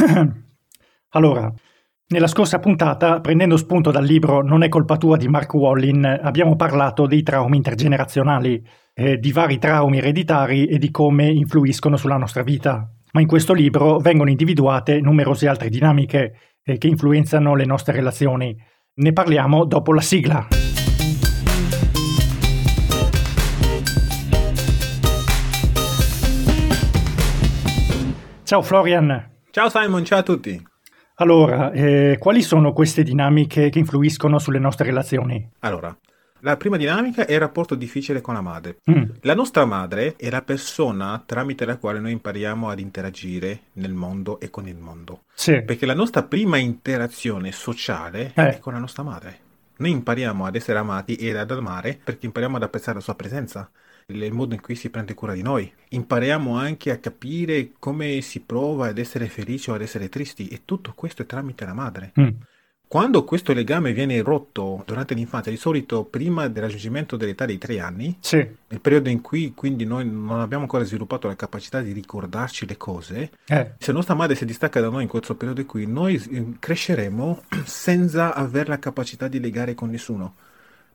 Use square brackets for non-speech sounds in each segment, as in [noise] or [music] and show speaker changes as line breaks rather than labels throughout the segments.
[coughs] allora, nella scorsa puntata, prendendo spunto dal libro Non è colpa tua di Mark Wallin, abbiamo parlato dei traumi intergenerazionali, eh, di vari traumi ereditari e di come influiscono sulla nostra vita. Ma in questo libro vengono individuate numerose altre dinamiche eh, che influenzano le nostre relazioni. Ne parliamo dopo la sigla. Ciao Florian.
Ciao Simon, ciao a tutti.
Allora, eh, quali sono queste dinamiche che influiscono sulle nostre relazioni?
Allora, la prima dinamica è il rapporto difficile con la madre. Mm. La nostra madre è la persona tramite la quale noi impariamo ad interagire nel mondo e con il mondo.
Sì.
Perché la nostra prima interazione sociale eh. è con la nostra madre. Noi impariamo ad essere amati e ad amare perché impariamo ad apprezzare la sua presenza, il modo in cui si prende cura di noi. Impariamo anche a capire come si prova ad essere felici o ad essere tristi e tutto questo è tramite la madre. Mm. Quando questo legame viene rotto durante l'infanzia, di solito prima del raggiungimento dell'età dei tre anni,
sì.
nel periodo in cui quindi noi non abbiamo ancora sviluppato la capacità di ricordarci le cose,
eh.
se nostra madre si distacca da noi in questo periodo qui, noi eh, cresceremo [clears throat] senza avere la capacità di legare con nessuno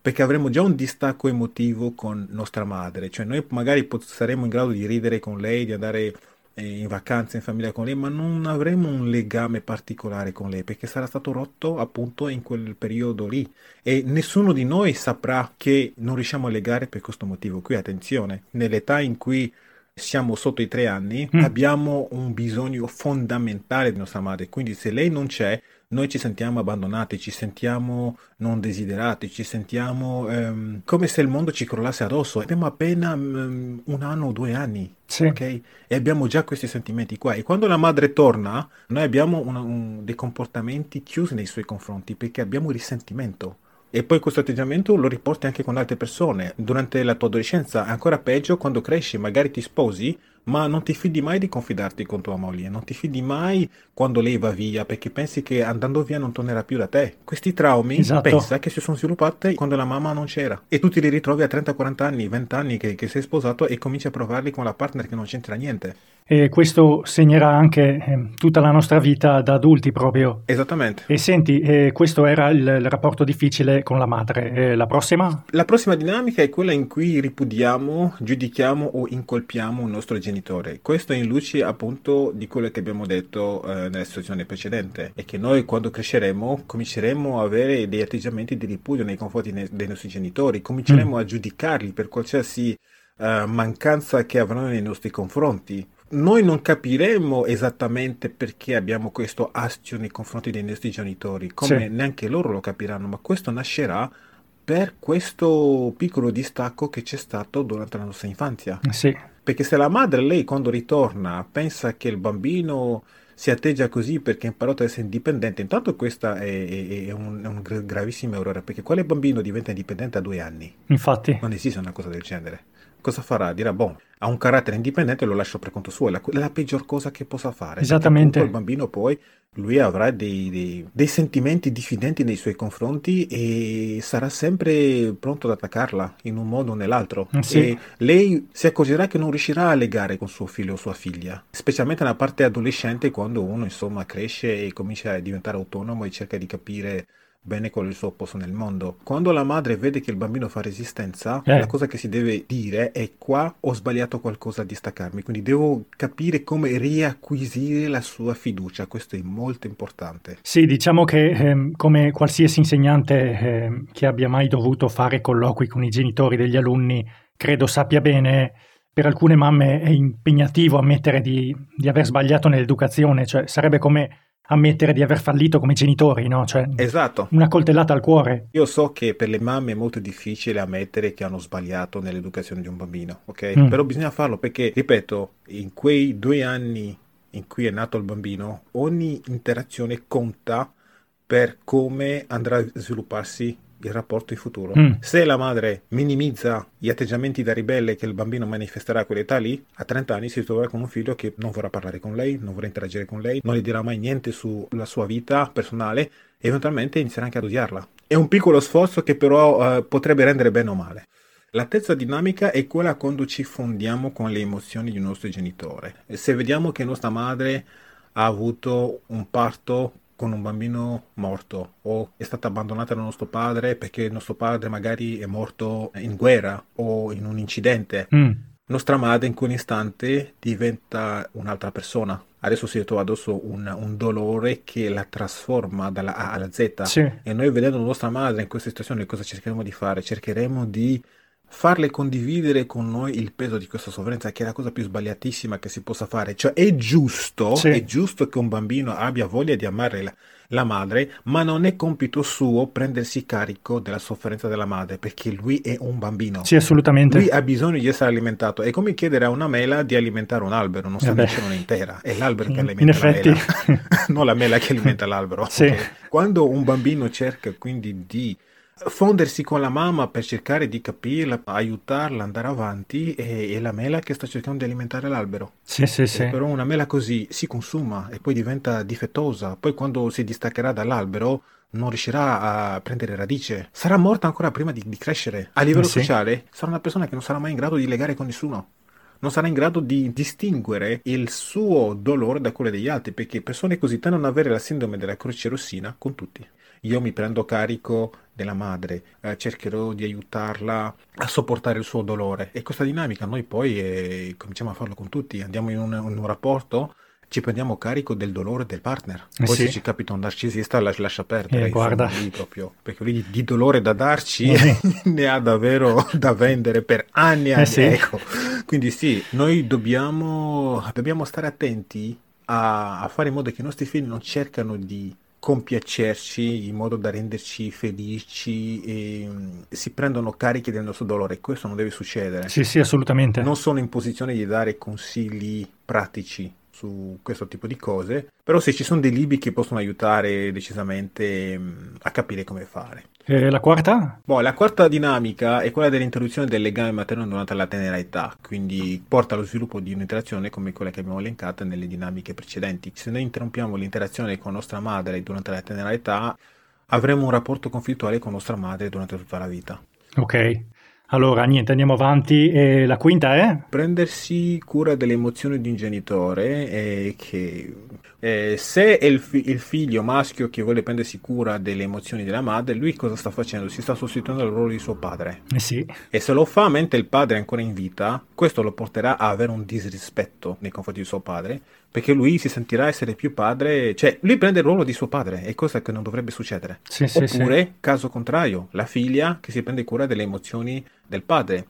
perché avremo già un distacco emotivo con nostra madre, cioè noi magari saremo in grado di ridere con lei, di andare in vacanza in famiglia con lei, ma non avremo un legame particolare con lei perché sarà stato rotto appunto in quel periodo lì e nessuno di noi saprà che non riusciamo a legare per questo motivo. Qui attenzione, nell'età in cui siamo sotto i tre anni mm. abbiamo un bisogno fondamentale di nostra madre, quindi se lei non c'è noi ci sentiamo abbandonati, ci sentiamo non desiderati, ci sentiamo ehm, come se il mondo ci crollasse addosso. Abbiamo appena um, un anno o due anni,
sì.
ok? E abbiamo già questi sentimenti qua. E quando la madre torna, noi abbiamo una, un, dei comportamenti chiusi nei suoi confronti perché abbiamo risentimento. E poi questo atteggiamento lo riporti anche con altre persone. Durante la tua adolescenza, ancora peggio quando cresci, magari ti sposi, ma non ti fidi mai di confidarti con tua moglie, non ti fidi mai quando lei va via perché pensi che andando via non tornerà più da te. Questi traumi
esatto.
pensa che si sono sviluppati quando la mamma non c'era e tu ti li ritrovi a 30-40 anni, 20 anni che, che sei sposato e cominci a provarli con la partner che non c'entra niente.
E questo segnerà anche eh, tutta la nostra vita da adulti proprio.
Esattamente.
E senti, eh, questo era il, il, rapporto difficile con la madre. Eh, la prossima?
La prossima dinamica è quella in cui ripudiamo, giudichiamo o incolpiamo un nostro genitore. Questo in luce appunto di quello che abbiamo detto eh, nella situazione precedente. E che noi quando cresceremo cominceremo a avere degli atteggiamenti di ripudio nei confronti ne- dei nostri genitori, cominceremo mm. a giudicarli per qualsiasi uh, mancanza che avranno nei nostri confronti noi non capiremo esattamente perché abbiamo questo astio nei confronti dei nostri genitori, come sì. neanche loro lo capiranno, ma questo nascerà per questo piccolo distacco che c'è stato durante la nostra infanzia.
Sì.
Perché se la madre, lei quando ritorna, pensa che il bambino si atteggia così perché ha imparato ad essere indipendente, intanto questa è, è, è, un, è un, gravissimo errore, perché quale bambino diventa indipendente a due anni?
Infatti.
Non esiste una cosa del genere cosa farà? Dirà, boh, ha un carattere indipendente, lo lascio per conto suo, è la, è la peggior cosa che possa fare.
Esattamente.
Il bambino poi, lui avrà dei, dei, dei, sentimenti diffidenti nei suoi confronti e sarà sempre pronto ad attaccarla in un modo o nell'altro.
Mm, sì.
Lei si accorgerà che non riuscirà a legare con suo figlio o sua figlia, specialmente nella parte adolescente quando uno insomma cresce e comincia a diventare autonomo e cerca di capire bene è il suo posto nel mondo. Quando la madre vede che il bambino fa resistenza, eh. la cosa che si deve dire è qua ho sbagliato qualcosa a distaccarmi, quindi devo capire come riacquisire la sua fiducia, questo è molto importante.
Sì, diciamo che eh, come qualsiasi insegnante eh, che abbia mai dovuto fare colloqui con i genitori degli alunni, credo sappia bene per alcune mamme è impegnativo ammettere di, di aver sbagliato nell'educazione, cioè sarebbe come ammettere di aver fallito come genitori, no? Cioè,
esatto.
Una coltellata al cuore.
Io so che per le mamme è molto difficile ammettere che hanno sbagliato nell'educazione di un bambino, ok? Mm. Però bisogna farlo perché, ripeto, in quei due anni in cui è nato il bambino, ogni interazione conta per come andrà a svilupparsi il rapporto in futuro. Mm. Se la madre minimizza gli atteggiamenti da ribelle che il bambino manifesterà a quell'età lì, a 30 anni si troverà con un figlio che non vorrà parlare con lei, non vorrà interagire con lei, non gli dirà mai niente sulla sua vita personale e eventualmente inizierà anche ad odiarla. È un piccolo sforzo che però uh, potrebbe rendere bene o male. La terza dinamica è quella quando ci fondiamo con le emozioni di un nostro genitore. Se vediamo che nostra madre ha avuto un parto con un bambino morto o è stata abbandonata dal nostro padre perché il nostro padre magari è morto in guerra o in un incidente. Mm. Nostra madre in quell'istante diventa un'altra persona. Adesso si ritrova addosso un, un dolore che la trasforma dalla A alla Z. Sì. E noi vedendo nostra madre in questa situazione cosa cercheremo di fare? Cercheremo di farle condividere con noi il peso di questa sofferenza, che è la cosa più sbagliatissima che si possa fare. Cioè, è giusto, sì. è giusto che un bambino abbia voglia di amare la, la, madre, ma non è compito suo prendersi carico della sofferenza della madre, perché lui è un bambino.
Sì, assolutamente.
Lui ha bisogno di essere alimentato. È come chiedere a una mela di alimentare un albero, non sta eh dicendo intera, è l'albero che alimenta
In effetti.
la mela, [laughs] non la mela che alimenta l'albero. Sì. Okay? Quando un bambino cerca quindi di fondersi con la mamma per cercare di capirla, aiutarla, andare avanti è, è la mela che sta cercando di alimentare l'albero.
Sì, sì, sì.
Però una mela così si consuma e poi diventa difettosa, poi quando si distaccherà dall'albero non riuscirà a prendere radice, sarà morta ancora prima di, di crescere. A livello sì. sociale sarà una persona che non sarà mai in grado di legare con nessuno non sarà in grado di distinguere il suo dolore da quello degli altri, perché persone così tendono ad avere la sindrome della croce rossina con tutti. Io mi prendo carico della madre, eh, cercherò di aiutarla a sopportare il suo dolore e questa dinamica noi poi eh, cominciamo a farlo con tutti, andiamo in un, in un, rapporto, ci prendiamo carico del dolore del partner, eh poi sì. se ci capita un narcisista la, lascia perdere,
eh, guarda.
Lì proprio, perché lì di dolore da darci [laughs] ne ha davvero da vendere per anni e eh anni, sì. ecco. quindi sì, noi dobbiamo, dobbiamo stare attenti a, a fare in modo che i nostri figli non cercano di compiacerci in modo da renderci felici e mm, si prendono carichi del nostro dolore. Questo non deve succedere.
Sì, sì, assolutamente.
Non sono in posizione di dare consigli pratici su questo tipo di cose, però se ci sono dei libri che possono aiutare decisamente mm, a capire come fare.
E la quarta?
Boh, la quarta dinamica è quella dell'introduzione del legame materno durante la tenera età, quindi porta allo sviluppo di un'interazione come quella che abbiamo elencato nelle dinamiche precedenti. Se noi interrompiamo l'interazione con nostra madre durante la tenera età, avremo un rapporto conflittuale con nostra madre durante tutta la vita.
Ok. Allora, niente, andiamo avanti. E la quinta è?
Prendersi cura delle emozioni di un genitore e che eh, se è il, fi- il, figlio maschio che vuole prendersi cura delle emozioni della madre, lui cosa sta facendo? Si sta sostituendo al ruolo di suo padre.
Eh sì.
E se lo fa mentre il padre è ancora in vita, questo lo porterà a avere un disrispetto nei confronti di suo padre, perché lui si sentirà essere più padre, cioè lui prende il ruolo di suo padre, è cosa che non dovrebbe succedere.
Sì,
Oppure,
sì,
caso contrario, la figlia che si prende cura delle emozioni del padre.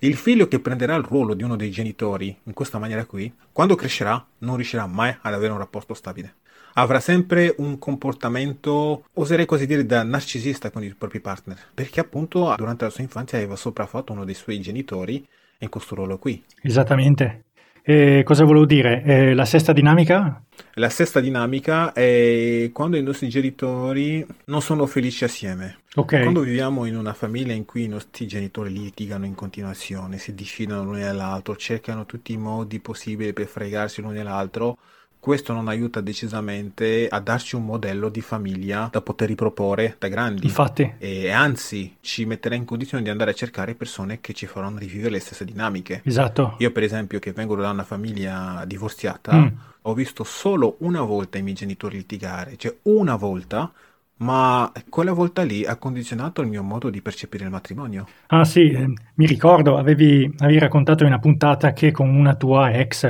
Il figlio che prenderà il ruolo di uno dei genitori in questa maniera qui, quando crescerà, non riuscirà mai ad avere un rapporto stabile. Avrà sempre un comportamento, oserei quasi dire, da narcisista con i propri partner, perché appunto durante la sua infanzia aveva sopraffatto uno dei suoi genitori in questo ruolo qui.
Esattamente. E cosa volevo dire? Eh, la sesta dinamica?
La sesta dinamica è quando i nostri genitori non sono felici assieme.
Okay.
Quando viviamo in una famiglia in cui i nostri genitori litigano in continuazione, si diffidano l'uno dall'altro, cercano tutti i modi possibili per fregarsi l'uno dall'altro, questo non aiuta decisamente a darci un modello di famiglia da poter riproporre da grandi.
Infatti.
E anzi, ci metterà in condizione di andare a cercare persone che ci faranno rivivere le stesse dinamiche.
Esatto.
Io, per esempio, che vengo da una famiglia divorziata, mm. ho visto solo una volta i miei genitori litigare, cioè una volta ma quella volta lì ha condizionato il mio modo di percepire il matrimonio.
Ah sì, eh, mi ricordo, avevi, avevi, raccontato in una puntata che con una tua ex,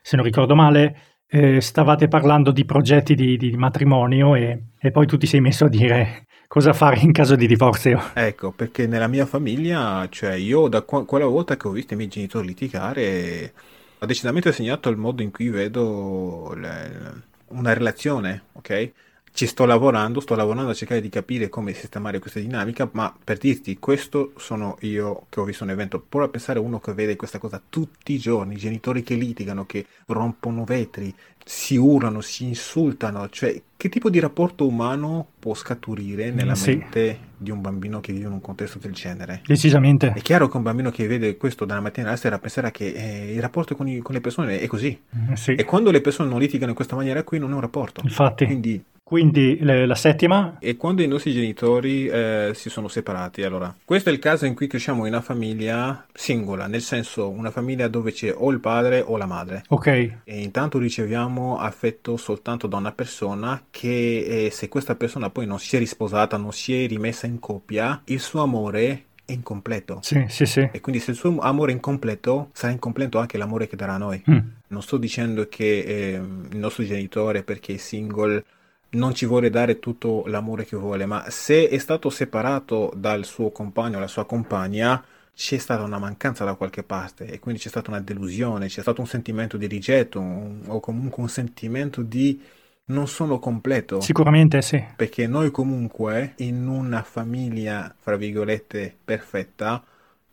se non ricordo male, eh, stavate parlando di progetti di, di matrimonio e, e, poi tu ti sei messo a dire cosa fare in caso di divorzio.
Ecco, perché nella mia famiglia, cioè io da qu- quella volta che ho visto i miei genitori litigare, ho decisamente segnato il modo in cui vedo le, una relazione, ok? Ci sto lavorando, sto lavorando a cercare di capire come sistemare questa dinamica, ma per dirti, questo sono io che ho visto un evento. Prova a pensare a uno che vede questa cosa tutti i giorni, genitori che litigano, che rompono vetri, si urlano, si insultano, cioè che tipo di rapporto umano può scaturire nella sì. mente di un bambino che vive in un contesto del genere?
Decisamente.
È chiaro che un bambino che vede questo dalla mattina alla sera penserà che eh, il rapporto con, i, con, le persone è così.
Sì.
E quando le persone non litigano in questa maniera qui non è un rapporto.
Infatti.
Quindi
Quindi le- la settima,
E quando i nostri genitori eh, si sono separati, allora, questo è il caso in cui cresciamo in una famiglia singola, nel senso una famiglia dove c'è o il padre o la madre.
ok,
E intanto riceviamo affetto soltanto da una persona che eh, se questa persona poi non si è risposata, non si è rimessa in coppia, il suo amore è incompleto.
sì, sì, sì.
E quindi se il suo amore è incompleto, sarà incompleto anche l'amore che darà a noi.
Mm,
Non sto dicendo che ehm, il nostro genitore, perché è single, non ci vuole dare tutto l'amore che vuole, ma se è stato separato dal suo compagno o la sua compagna, c'è stata una mancanza da qualche parte e quindi c'è stata una delusione, c'è stato un sentimento di rigetto un- o comunque un sentimento di non sono completo.
Sicuramente sì.
Perché noi comunque in una famiglia, fra virgolette, perfetta,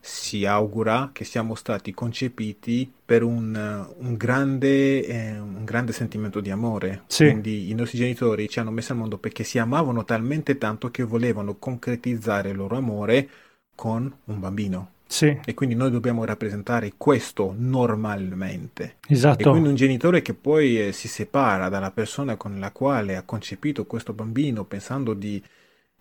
si augura che siamo stati concepiti per un, un grande, eh, un grande sentimento di amore.
Sì.
Quindi i nostri genitori ci hanno messo al mondo perché si amavano talmente tanto che volevano concretizzare il loro amore con un bambino.
Sì,
E quindi noi dobbiamo rappresentare questo normalmente. E
esatto.
quindi un genitore che poi eh, si separa dalla persona con la quale ha concepito questo bambino pensando di,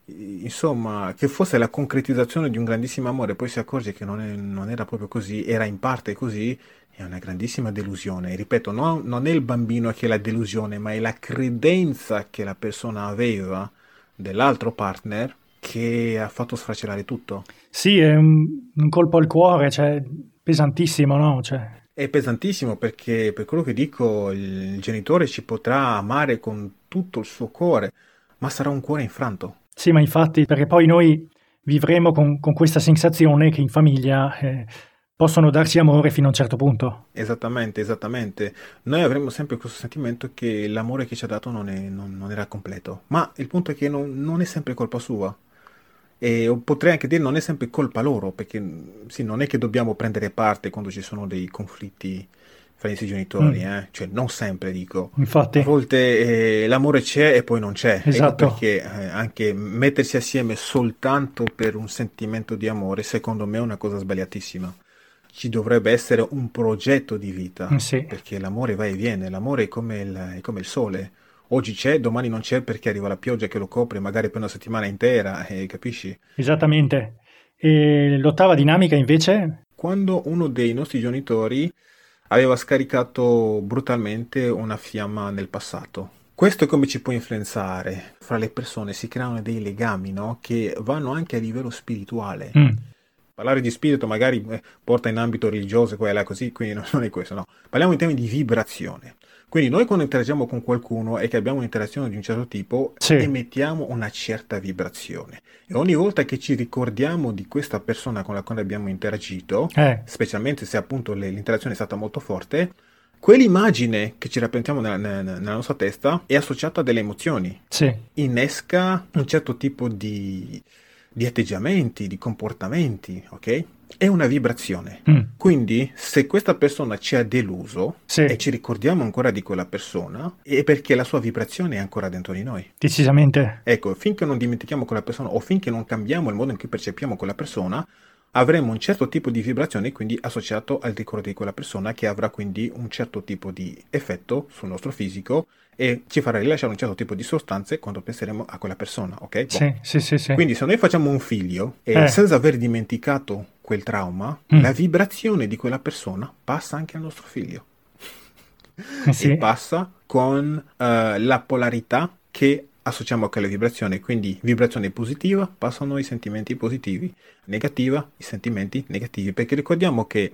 insomma, che fosse la concretizzazione di un grandissimo amore, poi si accorge che non, è- non era proprio così, era in parte così, è una grandissima delusione. E ripeto, no- non è il bambino che è la delusione, ma è la credenza che la persona aveva dell'altro partner che ha fatto sfracelare tutto.
Sì, è un, un colpo al cuore, cioè, pesantissimo, no? Cioè,
È pesantissimo perché per quello che dico il genitore ci potrà amare con tutto il suo cuore, ma sarà un cuore infranto.
Sì, ma infatti, perché poi noi vivremo con, con questa sensazione che in famiglia eh, possono darsi amore fino a un certo punto.
Esattamente, esattamente. Noi avremo sempre questo sentimento che l'amore che ci ha dato non, è- non- non era completo, ma il punto è che non, non è sempre colpa sua. E potrei anche dire non è sempre colpa loro, perché sì, non è che dobbiamo prendere parte quando ci sono dei conflitti fra i nostri genitori,
Mm.
eh? Cioè non sempre dico.
Infatti,
A volte eh, l'amore c'è e poi non c'è. Ecco
Esatto.
perché eh, anche mettersi assieme soltanto per un sentimento di amore, secondo me è una cosa sbagliatissima. Ci dovrebbe essere un progetto di vita,
Mm, sì.
perché l'amore va e viene, l'amore è come il, è come il sole. Oggi c'è, domani non c'è perché arriva la pioggia che lo copre magari per una settimana intera, eh, capisci?
esattamente. E l'ottava dinamica invece?
Quando uno dei nostri genitori aveva scaricato brutalmente una fiamma nel passato. Questo come ci può influenzare? Fra le persone si creano dei legami, no? Che vanno anche a livello spirituale.
Mm,
Parlare di spirito magari eh, porta in ambito religioso, qua e là così, quindi non è questo, no. Parliamo in termini di vibrazione. Quindi noi quando interagiamo con qualcuno e che abbiamo un'interazione di un certo tipo,
Sì.
emettiamo una certa vibrazione. E ogni volta che ci ricordiamo di questa persona con la quale abbiamo interagito,
eh,
specialmente se appunto l'interazione è stata molto forte, quell'immagine che ci rappresentiamo nella, nella- nella nostra testa è associata a delle emozioni,
sì,
innesca un certo tipo di, di atteggiamenti, di comportamenti, ok? È una vibrazione.
mm,
Quindi, se questa persona ci ha deluso
sì,
e ci ricordiamo ancora di quella persona, è perché la sua vibrazione è ancora dentro di noi.
decisamente.
Ecco, finché non dimentichiamo quella persona o finché non cambiamo il modo in cui percepiamo quella persona, avremo un certo tipo di vibrazione quindi associato al ricordo di quella persona che avrà quindi un certo tipo di effetto sul nostro fisico e ci farà rilasciare un certo tipo di sostanze quando penseremo a quella persona, ok? Boh.
Sì, sì, sì, sì.
Quindi se noi facciamo un figlio e
Eh.
senza aver dimenticato quel trauma,
Mm.
la vibrazione di quella persona passa anche al nostro figlio
Eh, sì.
e passa con eh, la polarità che associamo a quella vibrazione. Quindi vibrazione positiva passano i sentimenti positivi, negativa i sentimenti negativi, perché ricordiamo che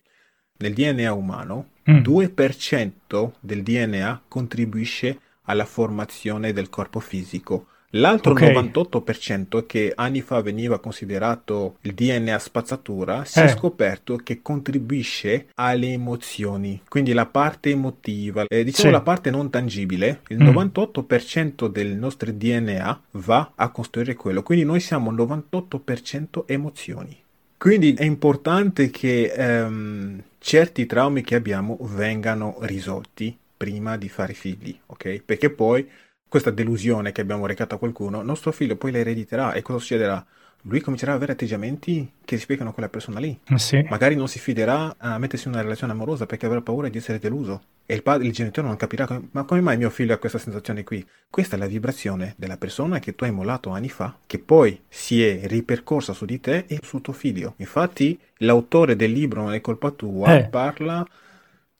nel DNA umano
Mm,
2% del DNA contribuisce alla formazione del corpo fisico. L'altro
Ok.
98% che anni fa veniva considerato il DNA spazzatura, si è
Eh.
scoperto che contribuisce alle emozioni, quindi la parte emotiva, eh, diciamo
Sì.
la parte non tangibile, il
Mm.
98% del nostro DNA va a costruire quello, quindi noi siamo 98% emozioni. Quindi è importante che ehm, certi traumi che abbiamo vengano risolti prima di fare figli, ok? Perché poi questa delusione che abbiamo recato a qualcuno, nostro figlio poi la erediterà e cosa succederà? lui comincerà ad avere atteggiamenti che rispecchiano quella persona lì.
Sì.
Magari non si fiderà a mettersi in una relazione amorosa perché avrà paura di essere deluso. E il, padre, il genitore non capirà, come, ma come mai mio figlio ha questa sensazione qui? Questa è la vibrazione della persona che tu hai mollato anni fa, che poi si è ripercorsa su di te e su tuo figlio. Infatti, l'autore del libro Non è colpa tua
Eh.
parla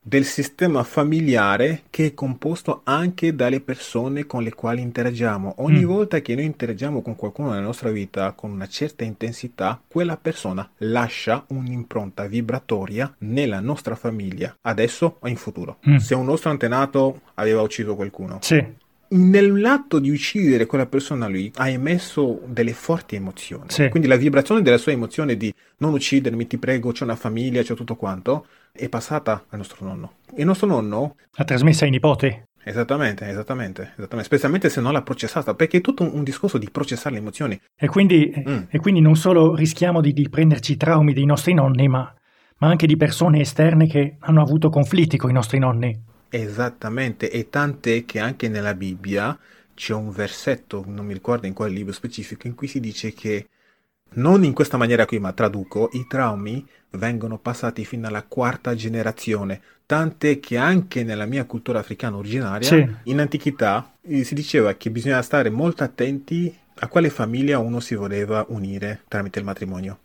del sistema familiare che è composto anche dalle persone con le quali interagiamo. Ogni
Mm.
volta che noi interagiamo con qualcuno nella nostra vita con una certa intensità, quella persona lascia un'impronta vibratoria nella nostra famiglia, adesso o in futuro.
Mm.
Se un nostro antenato aveva ucciso qualcuno,
Sì,
nell'atto di uccidere quella persona lì ha emesso delle forti emozioni.
Sì.
Quindi la vibrazione della sua emozione di non uccidermi, ti prego, c'è una famiglia, c'è tutto quanto, è passata al nostro nonno. Il nostro nonno,
l'ha trasmessa ai nipoti.
esattamente, esattamente, esattamente, specialmente se non l'ha processata, perché è tutto un, un discorso di processare le emozioni.
E quindi,
Mm.
e quindi non solo rischiamo di, di prenderci i traumi dei nostri nonni, ma, ma anche di persone esterne che hanno avuto conflitti con i nostri nonni.
Esattamente, e tant'è che anche nella Bibbia c'è un versetto, non mi ricordo in quale libro specifico, in cui si dice che non in questa maniera qui, ma traduco, i traumi vengono passati fino alla quarta generazione, tant'è che anche nella mia cultura africana originaria,
Sì.
in antichità, eh, si diceva che bisognava stare molto attenti a quale famiglia uno si voleva unire tramite il matrimonio.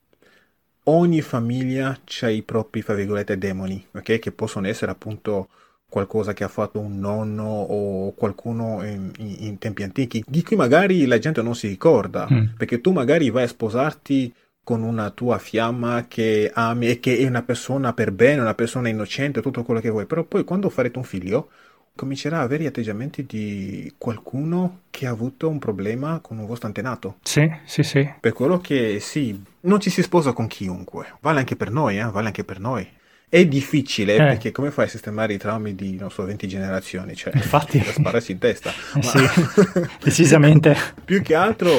Ogni famiglia ha i propri, fra virgolette, demoni, ok? Che possono essere appunto qualcosa che ha fatto un nonno o qualcuno in, in- in tempi antichi, di cui magari la gente non si ricorda,
Mm.
perché tu magari vai a sposarti con una tua fiamma che ami e che è una persona per bene, una persona innocente, tutto quello che vuoi, però poi quando farete un figlio comincerà a avere gli atteggiamenti di qualcuno che ha avuto un problema con un vostro antenato.
Sì, sì, sì.
Per quello che sì, non ci si sposa con chiunque, vale anche per noi, eh, vale anche per noi. È difficile
Eh.
perché come fai a sistemare i traumi di, non so, 20 generazioni? Cioè,
Infatti.
da spararsi in testa. [laughs] Ma-
sì, [laughs] decisamente. [laughs]
più che altro,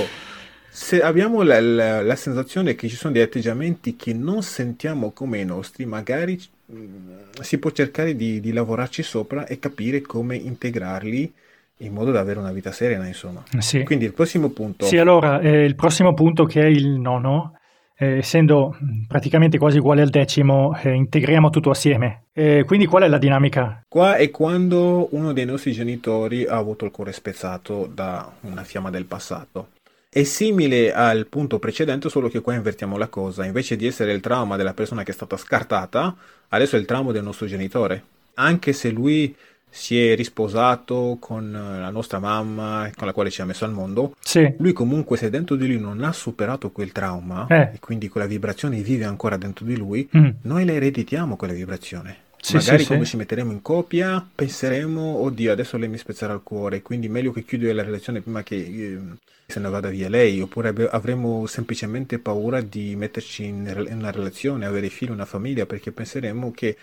se abbiamo la, la- la sensazione che ci sono degli atteggiamenti che non sentiamo come i nostri, magari mh, si può cercare di, di lavorarci sopra e capire come integrarli in modo da avere una vita serena, insomma.
Sì.
Quindi il prossimo punto.
Sì, allora, eh, il prossimo punto che è il nono, eh, essendo mh, praticamente quasi uguale al decimo, eh, integriamo tutto assieme. Eh, quindi qual è la dinamica?
Qua è quando uno dei nostri genitori ha avuto il cuore spezzato da una fiamma del passato. È simile al punto precedente, solo che qua invertiamo la cosa. Invece di essere il trauma della persona che è stata scartata, adesso è il trauma del nostro genitore. Anche se lui si è risposato con eh, la nostra mamma, con la quale ci ha messo al mondo,
Sì,
lui comunque se dentro di lui non ha superato quel trauma,
Eh.
e quindi quella vibrazione vive ancora dentro di lui,
Mm.
noi la ereditiamo quella vibrazione.
Sì,
Magari
sì,
quando ci metteremo in coppia penseremo, oddio, adesso lei mi spezzerà il cuore, quindi meglio che chiudo la relazione prima che eh, se ne vada via lei, oppure avremo semplicemente paura di metterci in, in una relazione, avere figli, una famiglia, perché penseremo che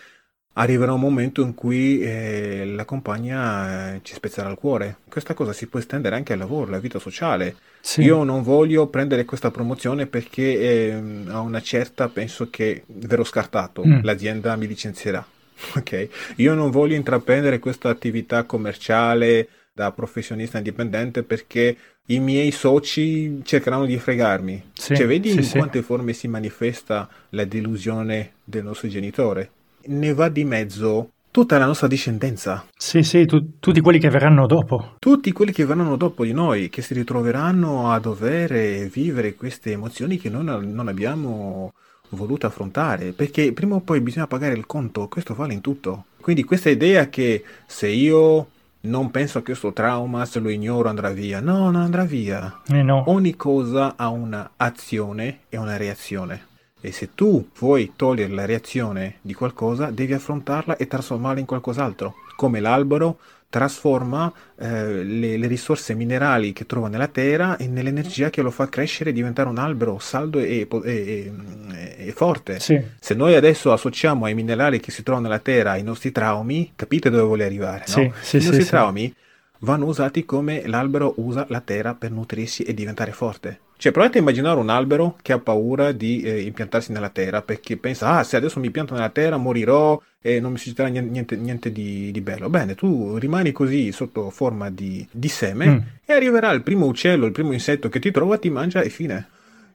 arriverà un momento in cui eh, la compagna eh, ci spezzerà il cuore. Questa cosa si può estendere anche al lavoro, alla vita sociale.
sì.
Io non voglio prendere questa promozione perché ehm, a una certa penso che verrò scartato,
Mm.
l'azienda mi licenzierà. [laughs] Ok? Io non voglio intraprendere questa attività commerciale da professionista indipendente perché i miei soci cercheranno di fregarmi.
Sì,
Cioè, vedi
sì,
in quante forme si manifesta la delusione del nostro genitore? Ne va di mezzo tutta la nostra discendenza.
Sì, sì, tu- tutti quelli che verranno dopo.
Tutti quelli che verranno dopo di noi, che si ritroveranno a dover vivere queste emozioni che noi non abbiamo voluto affrontare, perché prima o poi bisogna pagare il conto, questo vale in tutto. Quindi questa idea che se io non penso a questo trauma, se lo ignoro andrà via, no, non andrà via.
Eh no.
Ogni cosa ha una azione e una reazione. E se tu vuoi togliere la reazione di qualcosa, devi affrontarla e trasformarla in qualcos'altro. Come l'albero trasforma eh, le, le risorse minerali che trova nella terra e nell'energia che lo fa crescere e diventare un albero saldo e, e- e- e forte.
Sì,
Se noi adesso associamo ai minerali che si trovano nella terra i nostri traumi, capite dove vuole arrivare, no?
Sì, sì,
I
sì,
nostri
sì.
traumi vanno usati come l'albero usa la terra per nutrirsi e diventare forte. Cioè, provate a immaginare un albero che ha paura di eh, impiantarsi nella terra perché pensa, ah, se adesso mi pianto nella terra morirò e non mi succederà nien- niente, niente di, di bello. Bene, tu rimani così sotto forma di, di seme
Mm.
e arriverà il primo uccello, il primo insetto che ti trova, ti mangia e fine.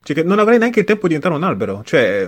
Cioè che non avrei neanche il tempo di entrare un albero. Cioè,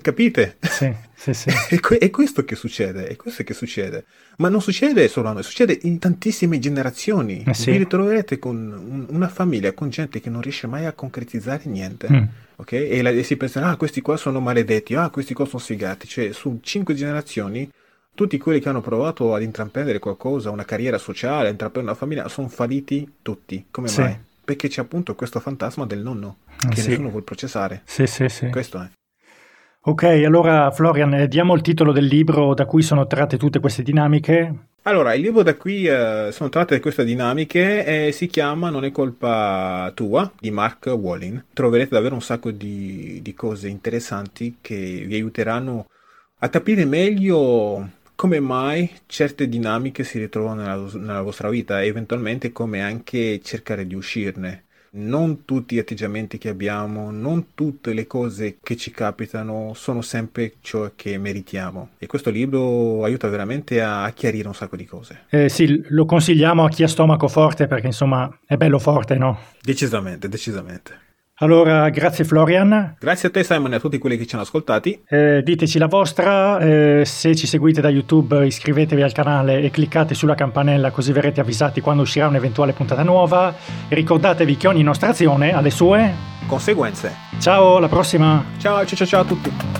capite?
Sì, sì, sì. [laughs]
è, è, questo che succede, è questo che succede. Ma non succede solo a noi, succede in tantissime generazioni.
Eh sì.
Vi ritroverete con un- una famiglia, con gente che non riesce mai a concretizzare niente.
Mm.
Ok? E, la- e si pensa, ah, questi qua sono maledetti, ah, questi qua sono sfigati. Cioè, su cinque generazioni, tutti quelli che hanno provato ad intraprendere qualcosa, una carriera sociale, a intraprendere una famiglia, sono falliti tutti. Come
Sì.
mai? Perché c'è appunto questo fantasma del nonno
Eh
che
sì.
nessuno vuole processare.
Sì, sì, sì.
Questo è.
Ok, allora Florian, eh, diamo il titolo del libro da cui sono tratte tutte queste dinamiche.
Allora, il libro da cui eh, sono tratte queste dinamiche eh, si chiama Non è colpa tua di Mark Wallin. Troverete davvero un sacco di, di cose interessanti che vi aiuteranno a capire meglio come mai certe dinamiche si ritrovano nella, nella vostra vita e eventualmente come anche cercare di uscirne. Non tutti gli atteggiamenti che abbiamo, non tutte le cose che ci capitano sono sempre ciò che meritiamo. E questo libro aiuta veramente a, chiarire un sacco di cose.
Eh, sì, lo consigliamo a chi ha stomaco forte perché insomma è bello forte, no?
Decisamente, decisamente.
Allora, grazie Florian.
Grazie a te Simon e a tutti quelli che ci hanno ascoltati.
Eh, diteci la vostra, eh, se ci seguite da YouTube iscrivetevi al canale e cliccate sulla campanella così verrete avvisati quando uscirà un'eventuale puntata nuova. Ricordatevi che ogni nostra azione ha le sue.
Conseguenze.
Ciao, alla prossima!
Ciao ciao ciao, ciao a tutti.